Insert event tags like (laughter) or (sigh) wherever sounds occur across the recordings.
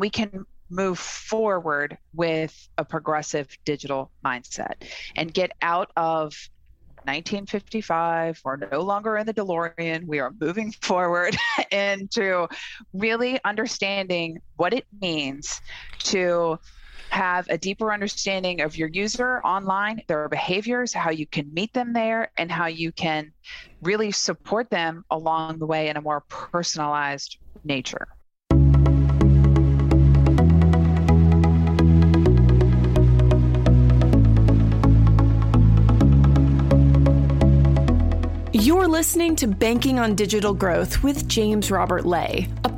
we can move forward with a progressive digital mindset and get out of 1955. We're no longer in the DeLorean. We are moving (laughs) forward into really understanding what it means to have a deeper understanding of your user online, their behaviors, how you can meet them there, and how you can really support them along the way in a more personalized nature. Listening to Banking on Digital Growth with James Robert Lay, a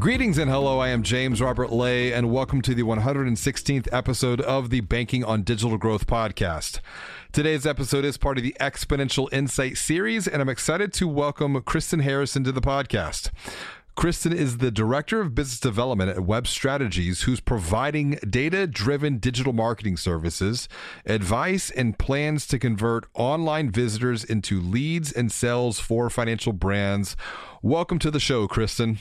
Greetings and hello. I am James Robert Lay, and welcome to the 116th episode of the Banking on Digital Growth podcast. Today's episode is part of the Exponential Insight series, and I'm excited to welcome Kristen Harrison to the podcast. Kristen is the Director of Business Development at Web Strategies, who's providing data driven digital marketing services, advice, and plans to convert online visitors into leads and sales for financial brands. Welcome to the show, Kristen.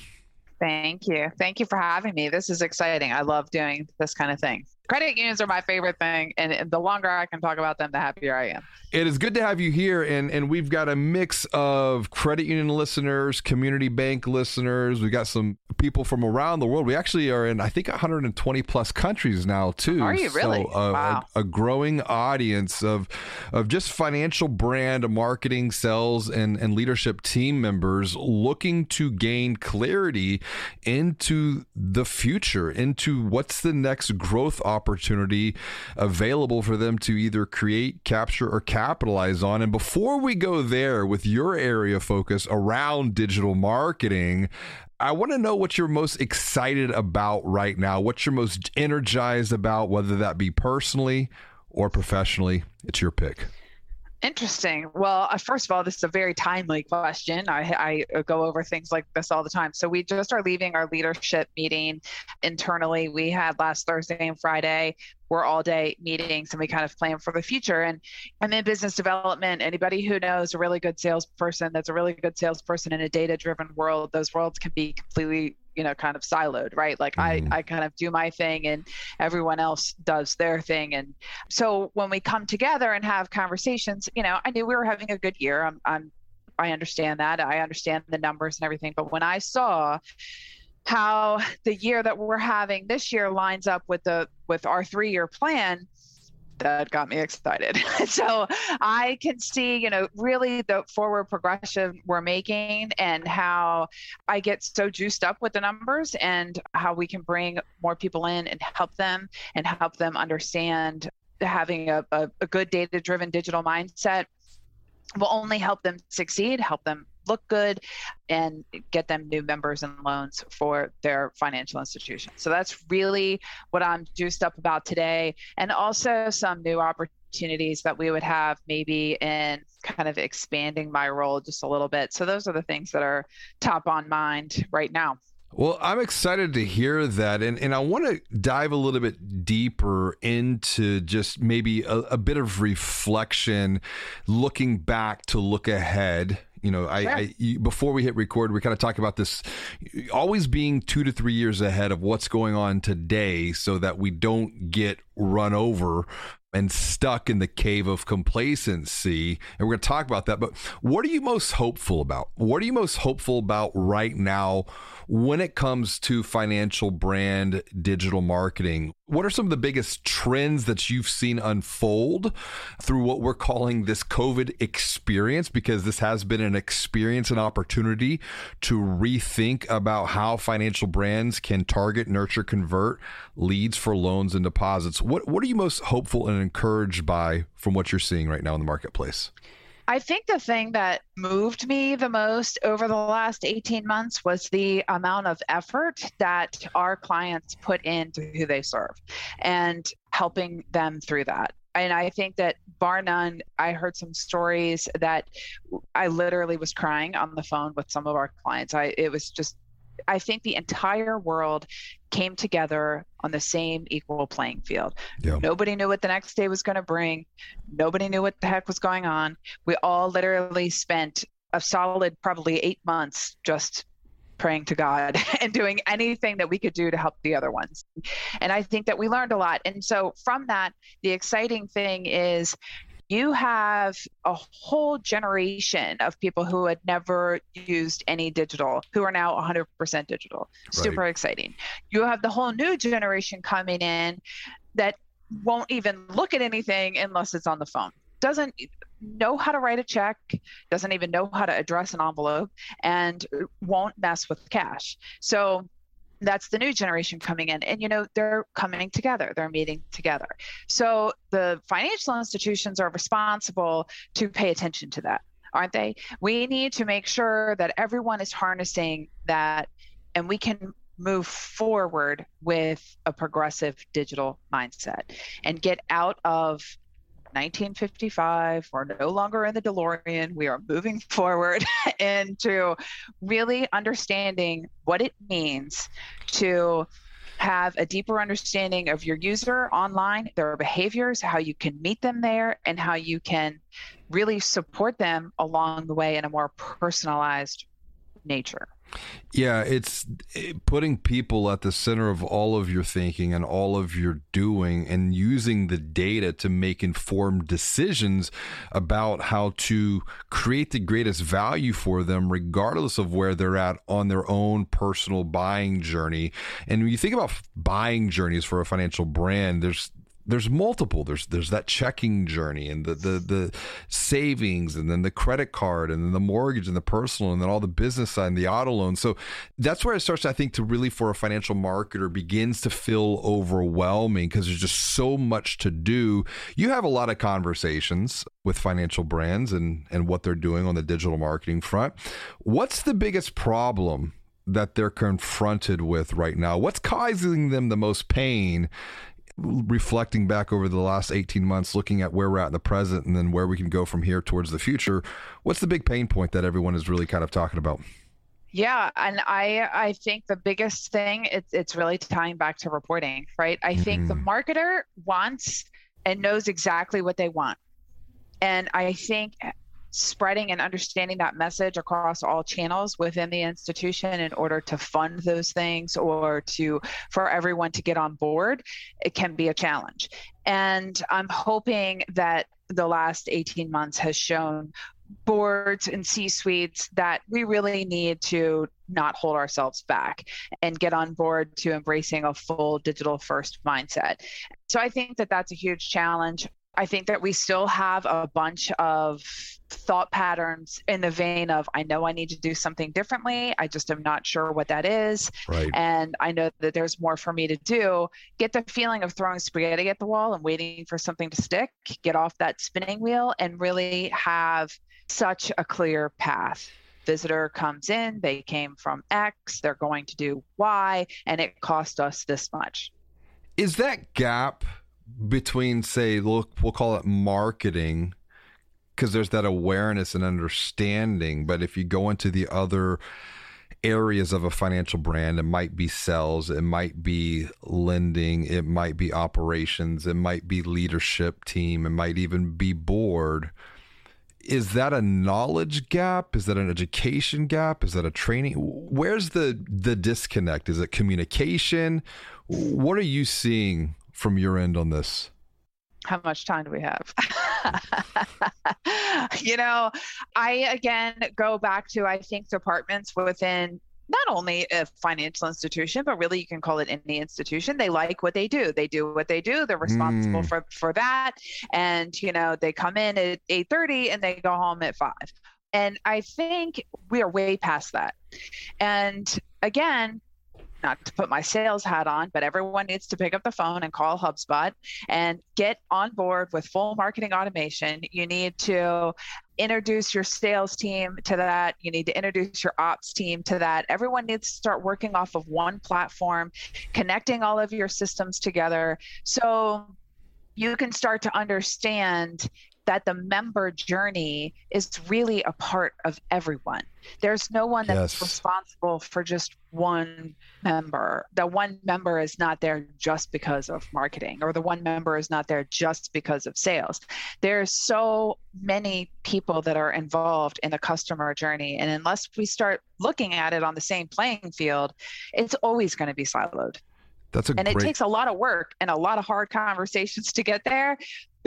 Thank you. Thank you for having me. This is exciting. I love doing this kind of thing credit unions are my favorite thing and the longer i can talk about them the happier i am. It is good to have you here and and we've got a mix of credit union listeners community bank listeners. We've got some people from around the world. We actually are in i think 120 plus countries now too. Are you really? so, uh, wow. a, a, growing audience of of just financial brand marketing sales and and leadership team members looking to gain clarity into the future into what's the next growth opportunity opportunity available for them to either create, capture, or capitalize on. And before we go there with your area of focus around digital marketing, I want to know what you're most excited about right now, what you're most energized about, whether that be personally or professionally. It's your pick. Interesting. Well, uh, first of all, this is a very timely question. I, I, go over things like this all the time. So we just are leaving our leadership meeting internally. We had last Thursday and Friday. We're all day meetings and we kind of plan for the future. And I'm in business development. Anybody who knows a really good salesperson that's a really good salesperson in a data driven world, those worlds can be completely you know kind of siloed right? Like mm-hmm. i i kind of do my thing and everyone else does their thing. And so when we come together and have conversations you know i knew we were having a good year. I'm i'm i understand that. I understand the numbers and everything. But when i saw how the year that we're having this year lines up with the with our three year plan that got me excited. (laughs) so I can see, you know, really the forward progression we're making and how I get so juiced up with the numbers and how we can bring more people in and help them and help them understand having a, a, a good data driven digital mindset will only help them succeed, help them look good and get them new members and loans for their financial institution. So that's really what I'm juiced up about today. And also some new opportunities that we would have maybe in kind of expanding my role just a little bit. So those are the things that are top on mind right now. Well, I'm excited to hear that. And, and I want to dive a little bit deeper into just maybe a, a bit of reflection, looking back to look ahead you know, I, I, before we hit record, we kind of talk about this always being two to three years ahead of what's going on today, so that we don't get run over and stuck in the cave of complacency. And we're going to talk about that. But what are you most hopeful about? What are you most hopeful about right now when it comes to financial brand digital marketing? What are some of the biggest trends that you've seen unfold through what we're calling this COVID experience? Because this has been an experience and opportunity to rethink about how financial brands can target, nurture, convert leads for loans and deposits. What what are you most hopeful and encouraged by from what you're seeing right now in the marketplace? I think the thing that moved me the most over the last 18 months was the amount of effort that our clients put into who they serve and helping them through that. And I think that bar none, I heard some stories that I literally was crying on the phone with some of our clients. I it was just I think the entire world came together on the same equal playing field. Yeah. Nobody knew what the next day was going to bring. Nobody knew what the heck was going on. We all literally spent a solid probably eight months just praying to God (laughs) and doing anything that we could do to help the other ones. And I think that we learned a lot. And so from that, the exciting thing is you have a whole generation of people who had never used any digital who are now 100% digital. Super right. exciting. You have the whole new generation coming in that won't even look at anything unless it's on the phone. Doesn't know how to write a check, doesn't even know how to address an envelope, and won't mess with cash. So that's the new generation coming in. And you know they're coming together they're meeting together. So the financial institutions are responsible to pay attention to that aren't they? We need to make sure that everyone is harnessing that and we can move forward with a progressive digital mindset and get out of 1955. We're no longer in the DeLorean. We are moving (laughs) forward into really understanding what it means to have a deeper understanding of your user online, their behaviors, how you can meet them there, and how you can really support them along the way in a more personalized nature. Yeah, it's eh, putting people at the center of all of your thinking and all of your doing and using the data to make informed decisions about how to create the greatest value for them, regardless of where they're at on their own personal buying journey. And when you think about buying journeys for a financial brand, there's there's multiple. There's there's that checking journey and the, the the savings and then the credit card and then the mortgage and the personal and then all the business side and the auto loan. So that's where it starts, I think, to really for a financial marketer begins to feel overwhelming because there's just so much to do. You have a lot of conversations with financial brands and and what they're doing on the digital marketing front. What's the biggest problem that they're confronted with right now? What's causing them the most pain reflecting back over the last 18 months, looking at where we're at in the present and then where we can go from here towards the future, what's the big pain point that everyone is really kind of talking about? Yeah, and I I think the biggest thing it's it's really tying back to reporting, right? I mm-hmm. think the mm-hmm. marketer wants and knows exactly what they want. And I think spreading and understanding that message across all channels within the institution in order to fund those things or to for everyone to get on board it can be a challenge and i'm hoping that the last 18 months has shown boards and C suites that we really need to not hold ourselves back and get on board to embracing a full digital first mindset. So I think that that's a huge challenge. I think that we still have a bunch of thought patterns in the vein of I know I need to do something differently. I just am not sure what that is. Right. And I know that there's more for me to do. Get the feeling of throwing spaghetti at the wall and waiting for something to stick, get off that spinning wheel and really have such a clear path. Visitor comes in, they came from X, they're going to do Y, and it cost us this much. Is that gap between say look we'll call it marketing because there's that awareness and understanding but if you go into the other areas of a financial brand it might be sales it might be lending it might be operations it might be leadership team it might even be board. Is that a knowledge gap? Is that an education gap? Is that a training? Where's the the disconnect? Is it communication? What are you seeing from your end on this? How much time do we have? (laughs) you know, I again go back to I think departments within not only a financial institution, but really you can call it any institution. They like what they do. They do what they do. They're responsible mm. for for that. And you know, they come in at eight thirty and they go home at five. And I think we are way past that. And again, not to put my sales hat on, but everyone needs to pick up the phone and call HubSpot and get on board with full marketing automation. You need to introduce your sales team to that. You need to introduce your ops team to that. Everyone needs to start working off of one platform, connecting all of your systems together. So you can start to understand that the member journey is really a part of everyone. There's no one that's yes. responsible for just one member. The one member is not there just because of marketing, or the one member is not there just because of sales. There's so many people that are involved in the customer journey. And unless we start looking at it on the same playing field, it's always going to be siloed. That's a and great... it takes a lot of work and a lot of hard conversations to get there,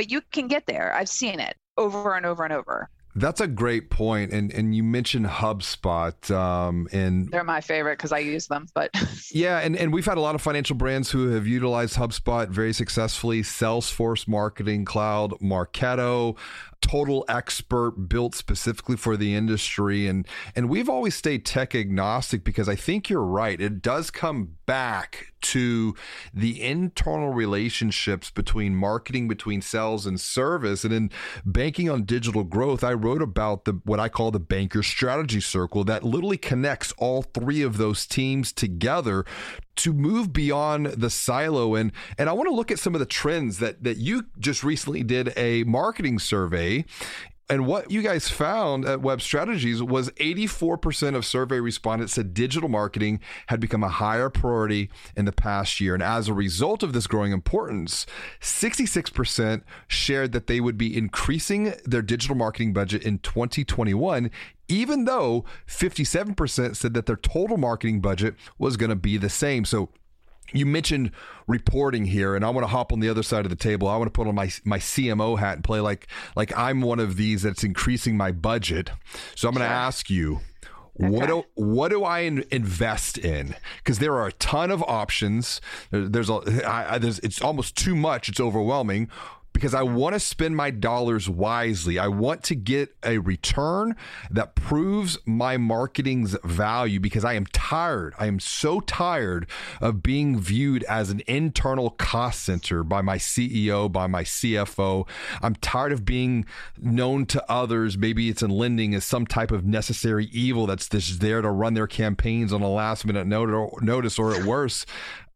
but you can get there. I've seen it over and over and over. That's a great point, and and you mentioned HubSpot, um, and they're my favorite because I use them. But (laughs) yeah, and and we've had a lot of financial brands who have utilized HubSpot very successfully. Salesforce Marketing Cloud, Marketo, total expert built specifically for the industry and and we've always stayed tech agnostic because I think you're right it does come back to the internal relationships between marketing between sales and service and in banking on digital growth I wrote about the what I call the banker strategy circle that literally connects all three of those teams together to move beyond the silo. And and I want to look at some of the trends that that you just recently did a marketing survey and what you guys found at Web Strategies was 84% of survey respondents said digital marketing had become a higher priority in the past year. And as a result of this growing importance, 66% shared that they would be increasing their digital marketing budget in 2021, even though 57% said that their total marketing budget was going to be the same. So you mentioned reporting here and i want to hop on the other side of the table i want to put on my my cmo hat and play like like i'm one of these that's increasing my budget so i'm going to ask you Okay. What do what do I in, invest in? Because there are a ton of options. There's a I, I, there's it's almost too much. It's overwhelming because I want to spend my dollars wisely. I want to get a return that proves my marketing's value because I am tired. I am so tired of being viewed as an internal cost center by my CEO, by my CFO. I'm tired of being known to others. Maybe it's in lending as some type of necessary evil that's just there to run their campaigns on a last minute notice or at worse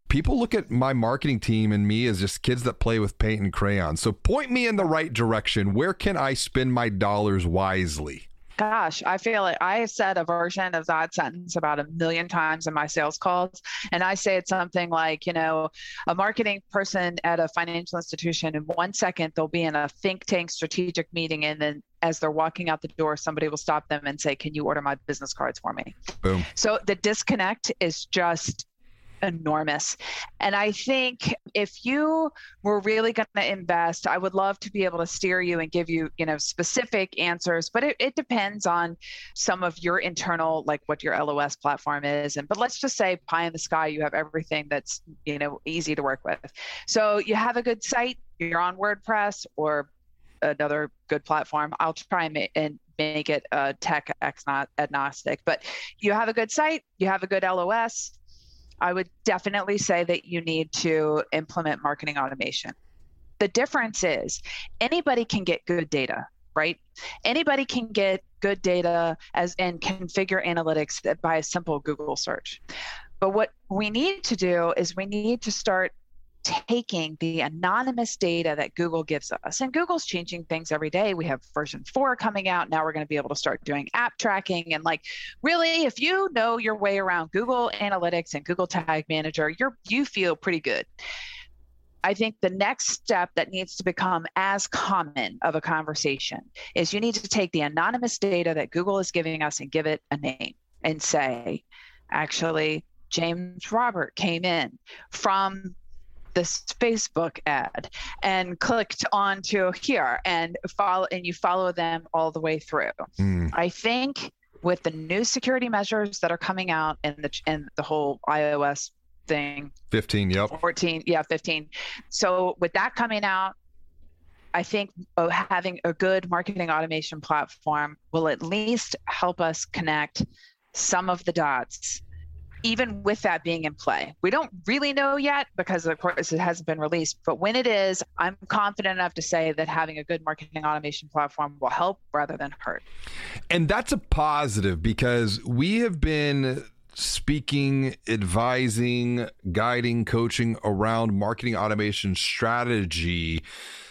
people look at my marketing team and me as just kids that play with paint and crayons. So point me in the right direction. Where can I spend my dollars wisely? Gosh, I feel like I have said a version of that sentence about a million times in my sales calls. And I say it's something like, you know, a marketing person at a financial institution, in one second, they'll be in a think tank strategic meeting. And then as they're walking out the door, somebody will stop them and say, Can you order my business cards for me? Boom. So the disconnect is just enormous. And I think if you were really going to invest, I would love to be able to steer you and give you, you know, specific answers, but it, it depends on some of your internal, like what your LOS platform is. And, but let's just say pie in the sky, you have everything that's, you know, easy to work with. So you have a good site, you're on WordPress or another good platform. I'll try and make, and make it uh, tech agnostic. But you have a good site, you have a good LOS, I would definitely say that you need to implement marketing automation. The difference is anybody can get good data, right? Anybody can get good data as and configure analytics by a simple Google search. But what we need to do is we need to start taking the anonymous data that Google gives us. And Google's changing things every day. We have version four coming out. Now we're going to be able to start doing app tracking. And like, really, if you know your way around Google Analytics and Google Tag Manager, you're you feel pretty good. I think the next step that needs to become as common of a conversation is you need to take the anonymous data that Google is giving us and give it a name and say, actually, James Robert came in from this Facebook ad and clicked onto here and follow and you follow them all the way through. Mm. I think with the new security measures that are coming out and the and the whole iOS thing 15 yep 14 yeah 15 so with that coming out I think uh, having a good marketing automation platform will at least help us connect some of the dots even with that being in play. We don't really know yet because, of course, it hasn't been released. But when it is, I'm confident enough to say that having a good marketing automation platform will help rather than hurt. And that's a positive because we have been speaking, advising, guiding, coaching around marketing automation strategy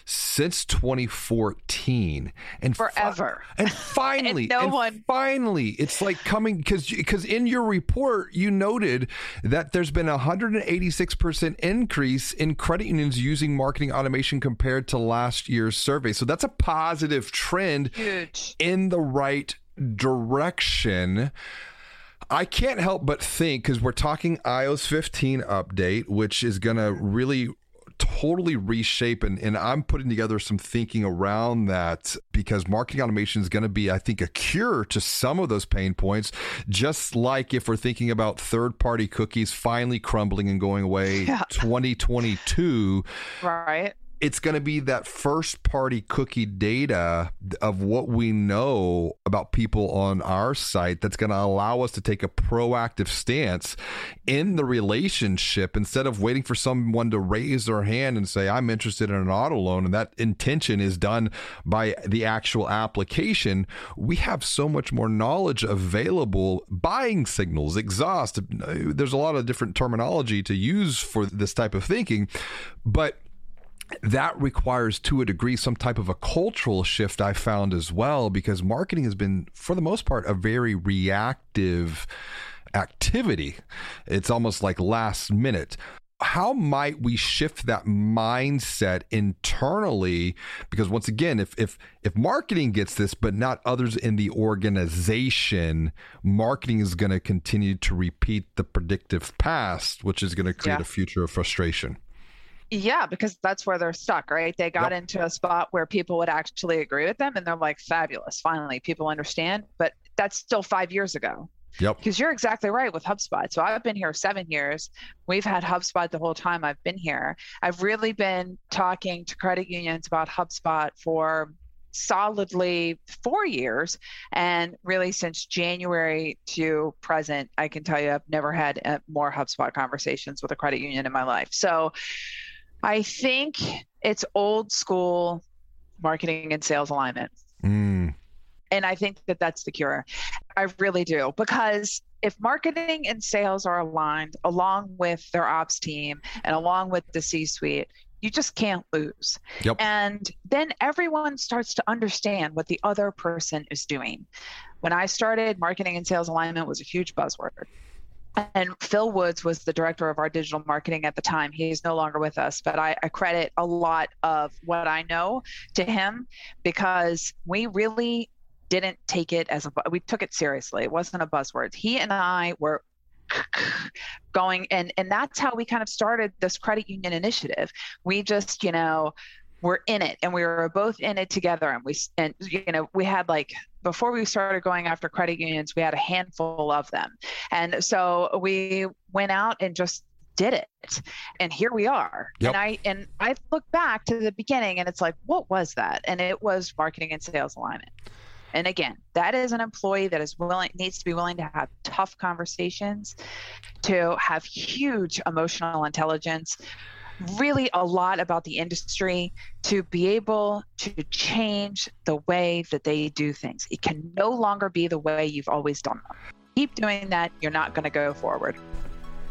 since 2014 and forever. fi- and (laughs) finally and no and one finally it's like coming because because in your report you noted that there's been a 186% increase in credit unions using marketing automation compared to last year's survey. So that's a positive trend Huge. in the right direction. I can't help but think because we're talking iOS 15 update, which is going to really totally reshape and, and I'm putting together some thinking around that because marketing automation is going to be, I think, a cure to some of those pain points. Just like if we're thinking about third party cookies finally crumbling and going away (laughs) yeah. 2022. Right it's going to be that first party cookie data of what we know about people on our site that's going to allow us to take a proactive stance in the relationship instead of waiting for someone to raise their hand and say, I'm interested in an auto loan. And that intention is done by the actual application. We have so much more knowledge available, buying signals, exhaust. There's a lot of different terminology to use for this type of thinking. But that requires to a degree some type of a cultural shift i found as well because marketing has been for the most part a very reactive activity. It's almost like last minute. How might we shift that mindset internally? Because once again if if if marketing gets this but not others in the organization marketing is going to continue to repeat the predictive past which is going to create yeah. a future of frustration yeah, because that's where they're stuck, right? They got yep. into a spot where people would actually agree with them and they're like, fabulous, finally, people understand. But that's still five years ago. Yep. Because you're exactly right with HubSpot. So I've been here seven years. We've had HubSpot the whole time I've been here. I've really been talking to credit unions about HubSpot for solidly four years. And really, since January to present, I can tell you I've never had uh, more HubSpot conversations with a credit union in my life. So I think it's old school marketing and sales alignment. Mm. And I think that that's the cure. I really do. Because if marketing and sales are aligned along with their ops team and along with the C suite, you just can't lose. Yep. And then everyone starts to understand what the other person is doing. When I started, marketing and sales alignment was a huge buzzword and Phil Woods was the director of our digital marketing at the time. He's no longer with us, but I, I, credit a lot of what I know to him because we really didn't take it as a we took it seriously. It wasn't a buzzword. He and I were (laughs) going and and that's how we kind of started this credit union initiative. We just, you know, were in it and we were both in it together and we and you know we had like before we started going after credit unions we had a handful of them. And so we went out and just did it and here we are. Yep. and i and i look back to the beginning and it's like what was that? And it was marketing and sales alignment. And again that is an employee that is willing needs to be willing to have tough conversations to have huge emotional intelligence really a lot about the industry to be able to change the way that they do things. It can no longer be the way you've always done them. Keep doing that, you're not going to go forward.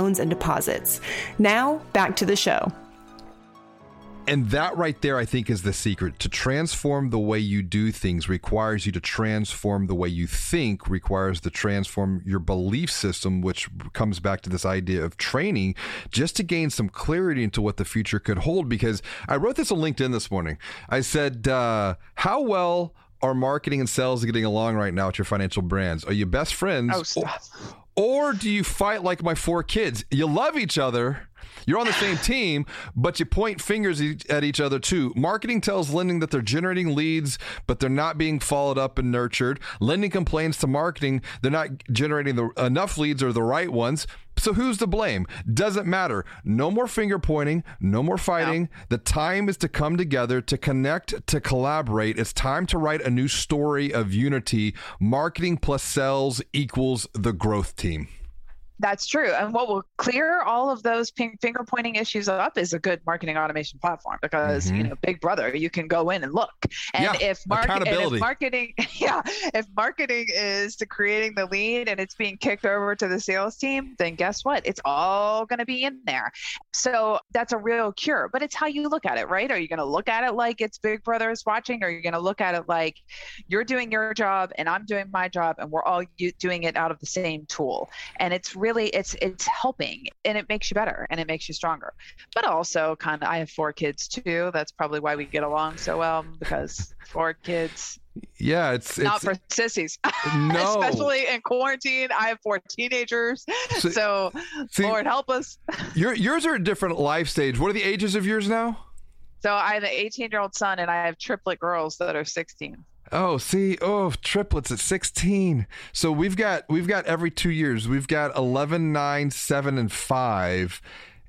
loans and deposits. Now, back to the show. And that right there, I think, is the secret. To transform the way you do things requires you to transform the way you think, requires to transform your belief system, which comes back to this idea of training just to gain some clarity into what the future could hold. Because I wrote this on LinkedIn this morning. I said, uh, How well are marketing and sales getting along right now with your financial brands? Are you best friends? Oh, stop. Or, do you fight like my four kids? You love each other you're on the same team, but you point fingers at each other too. Marketing tells lending that they're generating leads, but they're not being followed up and nurtured. Lending complains to marketing they're not generating the, enough leads or the right ones. So who's to blame? Doesn't matter. No more finger pointing, no more fighting. No. The time is to come together, to connect, to collaborate. It's time to write a new story of unity. Marketing plus sales equals the growth team. That's true. And what will clear all of those finger pointing issues up is a good marketing automation platform because, mm-hmm. you know, Big Brother, you can go in and look. And yeah, if, mar- and if marketing, (laughs) yeah, if marketing is to creating the lead and it's being kicked over to the sales team, then guess what? It's all going to be in there. So that's a real cure, but it's how you look at it, right? Are you going to look at it like it's Big Brother is watching? Or are you going to look at it like you're doing your job and I'm doing my job and we're all doing it out of the same tool? And it's really really it's it's helping and it makes you better and it makes you stronger. But also kind of i have four kids too. That's probably why we get along so well because four kids. Yeah it's not it's, for sissies. (laughs) No. Especially in quarantine i have four teenagers. So, so see, lord help us. (laughs) your, yours are a different life stage. What are the ages of yours now? So i have an 18 year old son and i have triplet girls that are 16 Oh, see, oh, triplets at 16. So we've got we've got every 2 years. We've got 11, 9, 7 and 5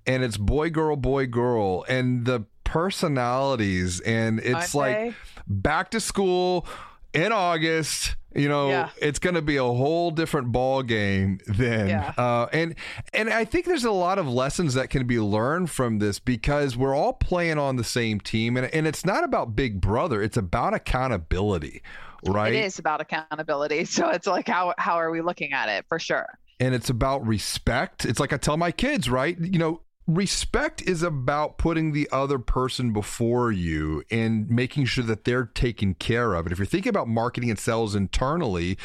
and it's boy girl boy girl and the personalities and it's like back to school in August you know yeah. it's going to be a whole different ball game then. Yeah. uh, and and i think there's a lot of lessons that can be learned from this because we're all playing on the same team and, and it's not about big brother it's about accountability right? It is about accountability (laughs) so it's like how how are we looking at it for sure. And it's about respect. It's like i tell my kids right? You know respect is about putting the other person before you and making sure that they're taken care of. And if you're thinking about marketing and sales internally,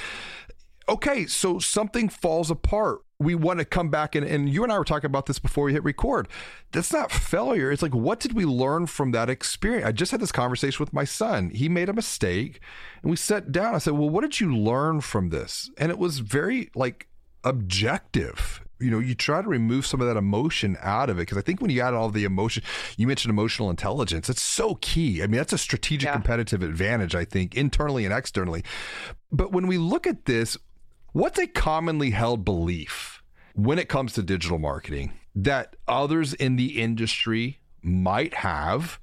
okay, so something falls apart. We want to come back and, and you and I were talking about this before we hit record. That's not failure. It's like, what did we learn from that experience? I just had this conversation with my son. He made a mistake and we sat down. I said, Well, what did you learn from this? And it was very like objective you know you try to remove some of that emotion out of it because i think when you add all the emotion you mentioned emotional intelligence it's so key. I mean that's a strategic yeah. competitive advantage i think internally and externally. But when we look at this what's a commonly held belief when it comes to digital marketing that others in the industry might have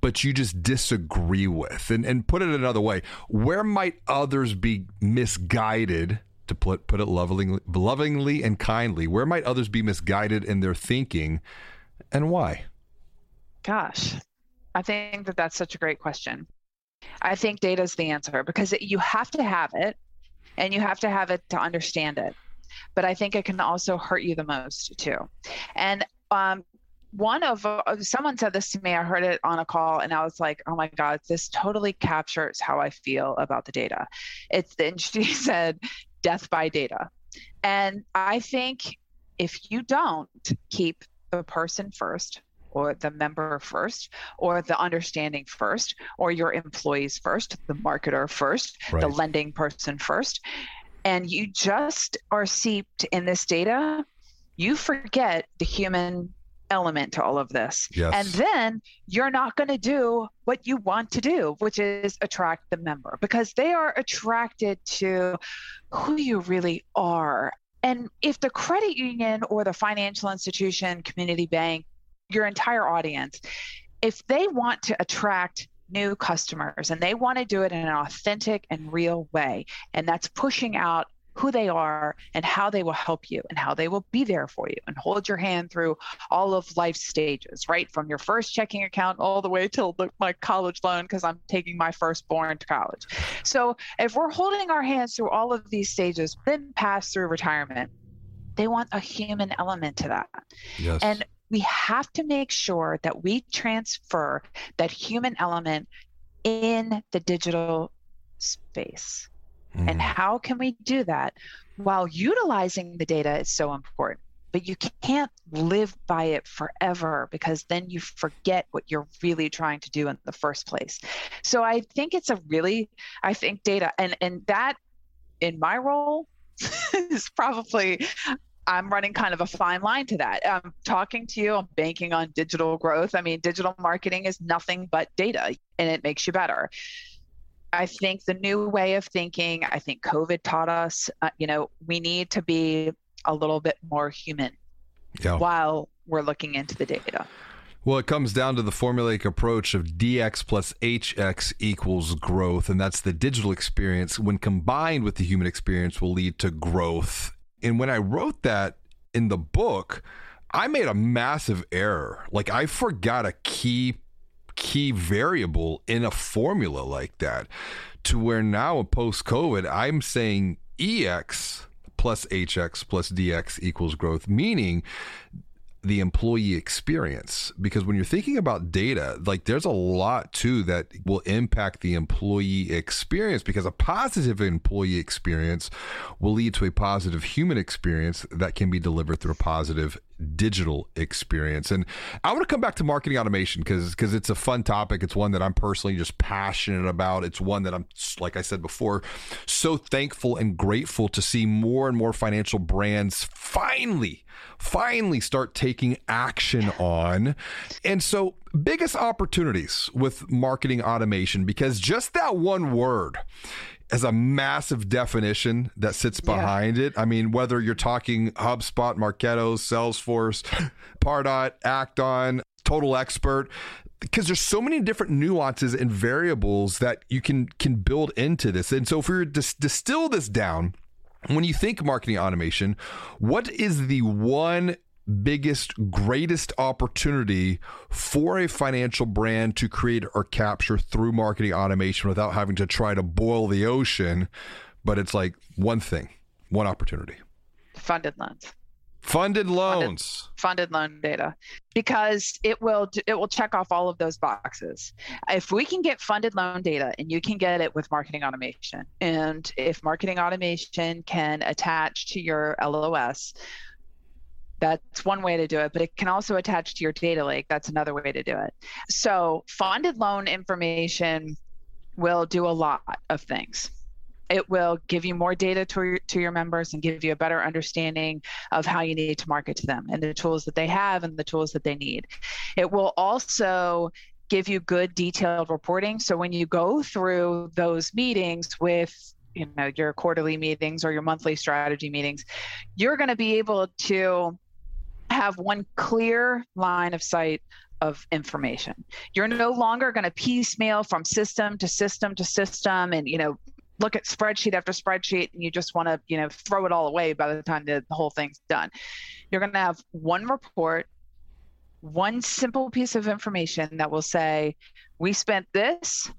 but you just disagree with? And, and put it another way where might others be misguided to put put it lovingly, lovingly and kindly, where might others be misguided in their thinking, and why? Gosh, I think that that's such a great question. I think data is the answer because it, you have to have it, and you have to have it to understand it. But I think it can also hurt you the most too. And um, one of uh, someone said this to me i heard it on a call and i was like oh my god this totally captures how i feel about the data it's and she (laughs) said death by data. And I think if you don't keep the person first, or the member first, or the understanding first, or your employees first, the marketer first, right. the lending person first, and you just are seeped in this data, you forget the human element to all of this. Yes. And then you're not going to do what you want to do, which is attract the member because they are attracted to who you really are. And if the credit union or the financial institution, community bank, your entire audience, if they want to attract new customers and they want to do it in an authentic and real way, and that's pushing out who they are and how they will help you and how they will be there for you and hold your hand through all of life stages, right? From your first checking account all the way till the, my college loan because I'm taking my firstborn to college. So if we're holding our hands through all of these stages, then pass through retirement, they want a human element to that. Yes. And we have to make sure that we transfer that human element in the digital space. Mm. And how can we do that while utilizing the data is so important? But you can't live by it forever because then you forget what you're really trying to do in the first place. So I think it's a really, I think data and and that in my role (laughs) is probably I'm running kind of a fine line to that. I'm talking to you, I'm banking on digital growth. I mean, digital marketing is nothing but data and it makes you better. I think the new way of thinking, I think COVID taught us, uh, you know, we need to be a little bit more human yeah. while we're looking into the data. Well, it comes down to the formulaic approach of DX plus HX equals growth. And that's the digital experience, when combined with the human experience, will lead to growth. And when I wrote that in the book, I made a massive error. Like, I forgot a key key variable in a formula like that to where now post COVID, I'm saying EX plus HX plus DX equals growth, meaning the employee experience. Because when you're thinking about data like there's a lot too that will impact the employee experience because a positive employee experience will lead to a positive human experience that can be delivered through a positive digital experience. And i want to come back to marketing automation because because it's a fun topic. It's one that i'm personally just passionate about. It's one that i'm like i said before so thankful and grateful to see more and more financial brands finally finally start taking action on. And so, biggest opportunities with marketing automation because just that one word has a massive definition that sits behind yeah. it. I mean, whether you're talking HubSpot, Marketo, Salesforce, Pardot, Act-On, Total Expert, because there's so many different nuances and variables that you can can build into this. And so if we were to distill this down, when you think marketing automation, what is the one biggest, greatest opportunity for a financial brand to create or capture through marketing automation without having to try to boil the ocean? But it's like one thing, one opportunity. Funded loans. Funded loans. Funded, funded, loan data because it will it will check off all of those boxes. If we can get funded loan data and you can get it with marketing automation and if marketing automation can attach to your LOS that's one way to do it, but it can also attach to your data lake. That's another way to do it. So, funded loan information will do a lot of things it will give you more data to your, to your members and give you a better understanding of how you need to market to them and the tools that they have and the tools that they need. It will also give you good detailed reporting. So when you go through those meetings with you know your quarterly meetings or your monthly strategy meetings, you're going to be able to have one clear line of sight of information. You're no longer going to piecemeal from system to system to system and you know look at spreadsheet after spreadsheet and you just want to you know throw it all away by the time the, whole thing's done you're going to have one report one simple piece of information that will say we spent this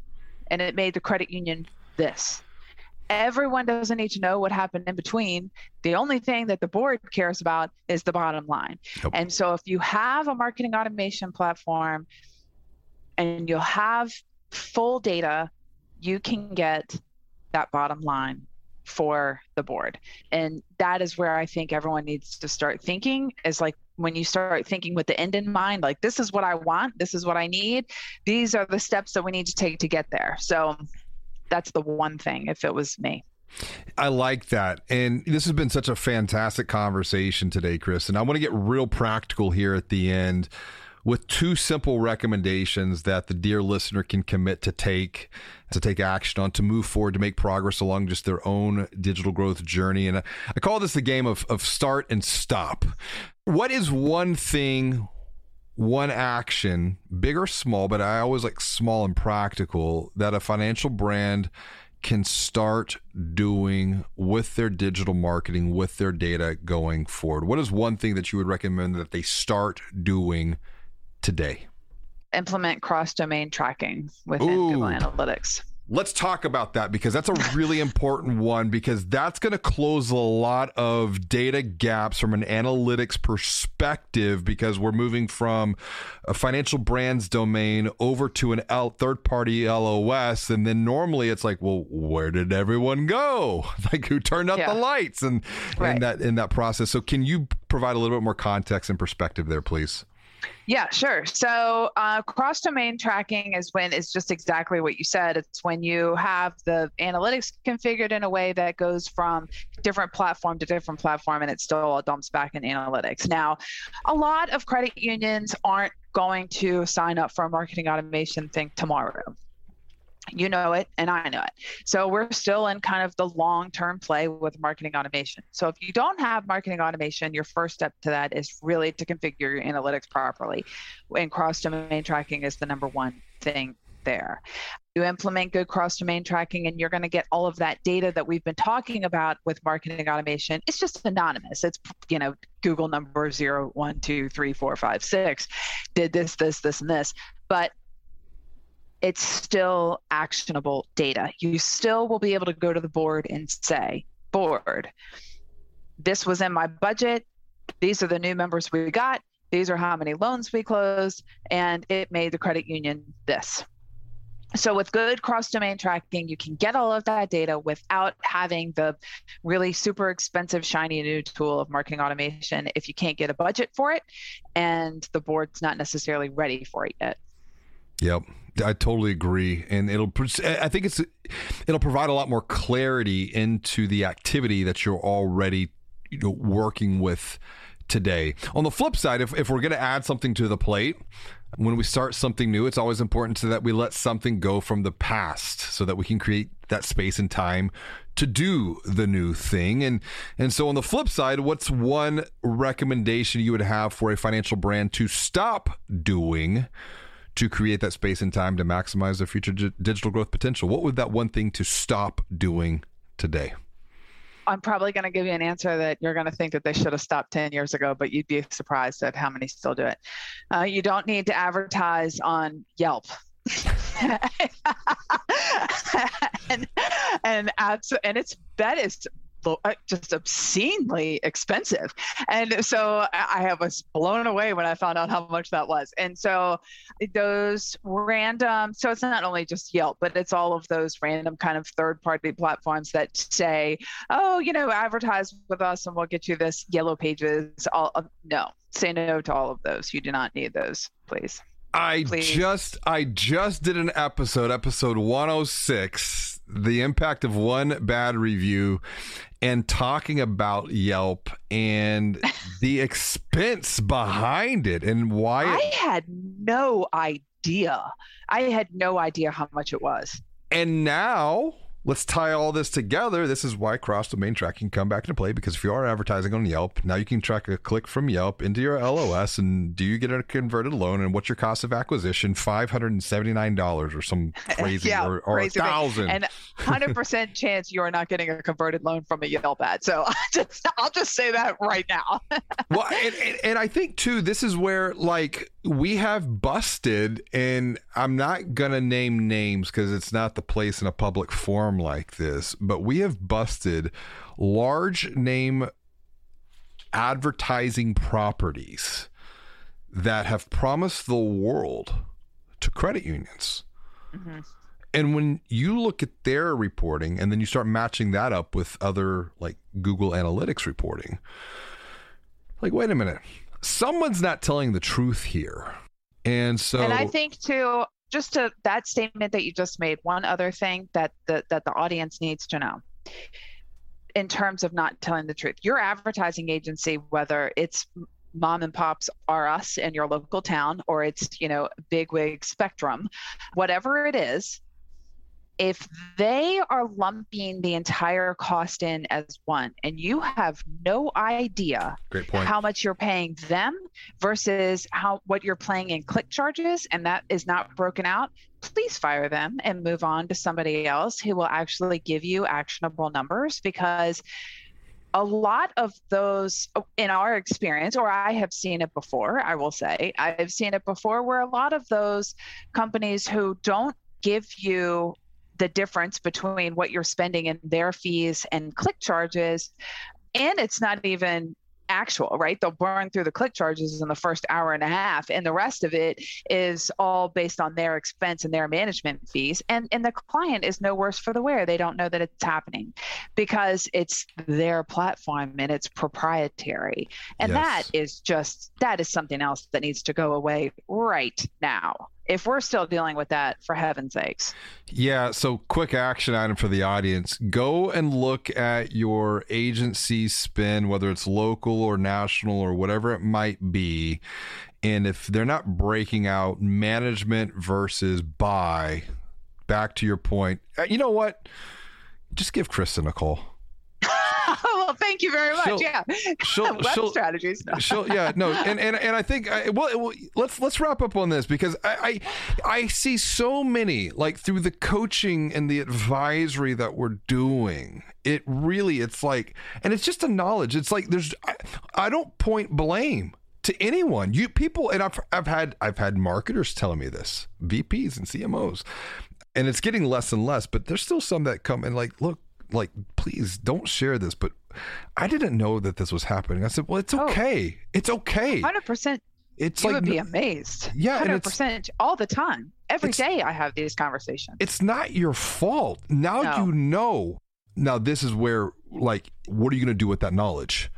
and it made the credit union this everyone doesn't need to know what happened in between the only thing that the board cares about is the bottom line yep. and so if you have a marketing automation platform and you'll have full data you can get that bottom line for the board. And that is where I think everyone needs to start thinking is like when you start thinking with the end in mind, like this is what I want, this is what I need, these are the steps that we need to take to get there. So that's the one thing if it was me. I like that. And this has been such a fantastic conversation today, Chris. And I want to get real practical here at the end with two simple recommendations that the dear listener can commit to take to take action on to move forward to make progress along just their own digital growth journey and i call this the game of, of start and stop what is one thing one action big or small but i always like small and practical that a financial brand can start doing with their digital marketing with their data going forward what is one thing that you would recommend that they start doing today? Implement cross domain tracking within Ooh. Google Analytics. Let's talk about that because that's a really important one because that's going to close a lot of data gaps from an analytics perspective because we're moving from a financial brands domain over to an L- third party LOS. And then normally it's like, well, where did everyone go? (laughs) Like who turned out yeah. the lights and, right. and that in that process. So can you provide a little bit more context and perspective there, please? Yeah, sure. So uh, cross domain tracking is when it's just exactly what you said. It's when you have the analytics configured in a way that goes from different platform to different platform and it still all dumps back in analytics. Now, a lot of credit unions aren't going to sign up for a marketing automation thing tomorrow you know it and I know it. So we're still in kind of the long term play with marketing automation. So if you don't have marketing automation, your first step to that is really to configure your analytics properly. And cross domain tracking is the number one thing there. You implement good cross domain tracking and you're going to get all of that data that we've been talking about with marketing automation. It's just anonymous. It's, you know, Google number zero, one, two, three, four, five, six, did this, this, this, and this. But it's still actionable data. You still will be able to go to the board and say, board, this was in my budget. These are the new members we got. These are how many loans we closed, and it made the credit union this. So, with good cross domain tracking, you can get all of that data without having the really super expensive, shiny new tool of marketing automation if you can't get a budget for it and the board's not necessarily ready for it yet. Yep. I totally agree, and it'll. I think it's it'll provide a lot more clarity into the activity that you're already, you know, working with today. On the flip side, if if we're going to add something to the plate, when we start something new, it's always important to that we let something go from the past so that we can create that space and time to do the new thing. And and so on the flip side, what's one recommendation you would have for a financial brand to stop doing? To create that space and time to maximize their future digital growth potential? What would that one thing to stop doing today? I'm probably going to give you an answer that you're going to think that they should have stopped 10 years ago, but you'd be surprised at how many still do it. Uh, you don't need to advertise on Yelp. (laughs) and and and it's that is Uh, just obscenely expensive. And so I was blown away when I found out how much that was. And so those random, so it's not only just Yelp, but it's all of those random kind of third party platforms that say, oh, you know, advertise with us and we'll get you this yellow pages. All of, no, say no to all of those. You do not need those, please. I Please. just I just did an episode, episode 106, the impact of one bad review and talking about Yelp and (laughs) the expense behind it and why it, I had no idea. I had no idea how much it was. And now let's tie all this together. This is why cross domain tracking come back into play because if you are advertising on Yelp, now you can track a click from Yelp into your LOS and do you get a converted loan and what's your cost of acquisition? Five hundred and seventy nine dollars or some (laughs) crazy yeah, or, or a thousand. And hundred percent (laughs) chance you are not getting a converted loan from a Yelp ad. So (laughs) I just I'll just say that right now. well, and, and, and I think too, this is where like we have busted, and I'm not gonna name names because it's not the place in a public forum like this, but we have busted large name advertising properties that have promised the world to credit unions. Mm-hmm. And when you look at their reporting and then you start matching that up with other like Google Analytics reporting, like, wait a minute, someone's not telling the truth here. And so And I think too just to that statement that you just made, one other thing that the that the audience needs to know in terms of not telling the truth. Your advertising agency, whether it's mom and pops are us in your local town or it's you know bigwig spectrum whatever it is if they are lumping the entire cost in as one and you have no idea how much you're paying them versus how what you're paying in click charges and that is not broken out please fire them and move on to somebody else who will actually give you actionable numbers because a lot of those oh, in our experience or i have seen it before i will say i've seen it before where a lot of those companies who don't give you the difference between what you're spending in their fees and click charges and it's not even actual, right? They'll burn through the click charges in the first hour and a half, and the rest of it is all based on their expense and their management fees. And and the client is no worse for the wear. They don't know that it's happening because it's their platform and it's proprietary. And yes. that is just that is something else that needs to go away right now if we're still dealing with that, for heaven's sakes. Yeah. So, quick action item for the audience go and look at your agency spin, whether it's local or national or whatever it might be. And if they're not breaking out management versus buy, back to your point, uh, you know what? Just give Kristen a call. (laughs) well, thank you very much. She'll, yeah, (laughs) she'll, web she'll, strategies. No. (laughs) she'll, yeah, no, and and and I think uh, I, well, let's let's wrap up on this because I, I I see so many like through the coaching and the advisory that we're doing. It really, it's like, and it's just a knowledge. It's like there's, I, I don't point blame to anyone. You people, and I've I've had I've had marketers telling me this, VPs and CMOs, and it's getting less and less. But there's still some that come and like, look, like, please don't share this, but I didn't know that this was happening. I said, well, it's oh. okay. Oh, it's okay. 100%. It's you like, would be amazed. Yeah, 100% all the time. Every day I have these conversations. It's not your fault. Now no. you know. Now this is where like what are you going to do with that knowledge?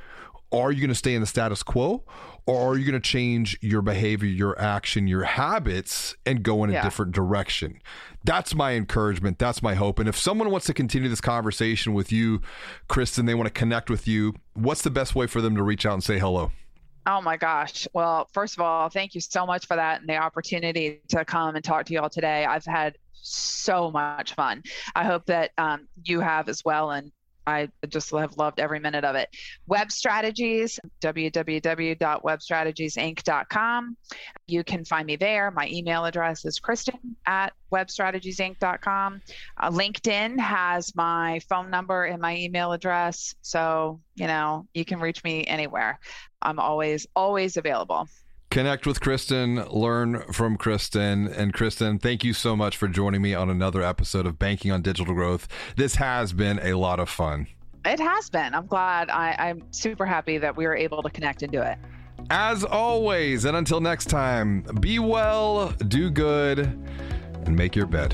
Are you going to stay in the status quo or are you going to change your behavior, your action, your habits and go in a yeah. different direction? That's my encouragement. That's my hope. And if someone wants to continue this conversation with you, Kristen, they want to connect with you, what's the best way for them to reach out and say hello? Oh my gosh. Well, first of all, thank you so much for that and the opportunity to come and talk to you all today. I've had so much fun. I hope that um, you have as well. And I just have loved every minute of it. Web strategies, www.webstrategiesinc.com. You can find me there. My email address is kristen at webstrategiesinc.com. Uh, LinkedIn has my phone number and my email address. So, you know, you can reach me anywhere. I'm always, always available connect with Kristen, learn from Kristen. And Kristen, thank you so much for joining me on another episode of Banking on Digital Growth. This has been a lot of fun. It has been. I'm glad. I, I'm super happy that we were able to connect and do it. As always, and until next time, be well, do good, and make your bed.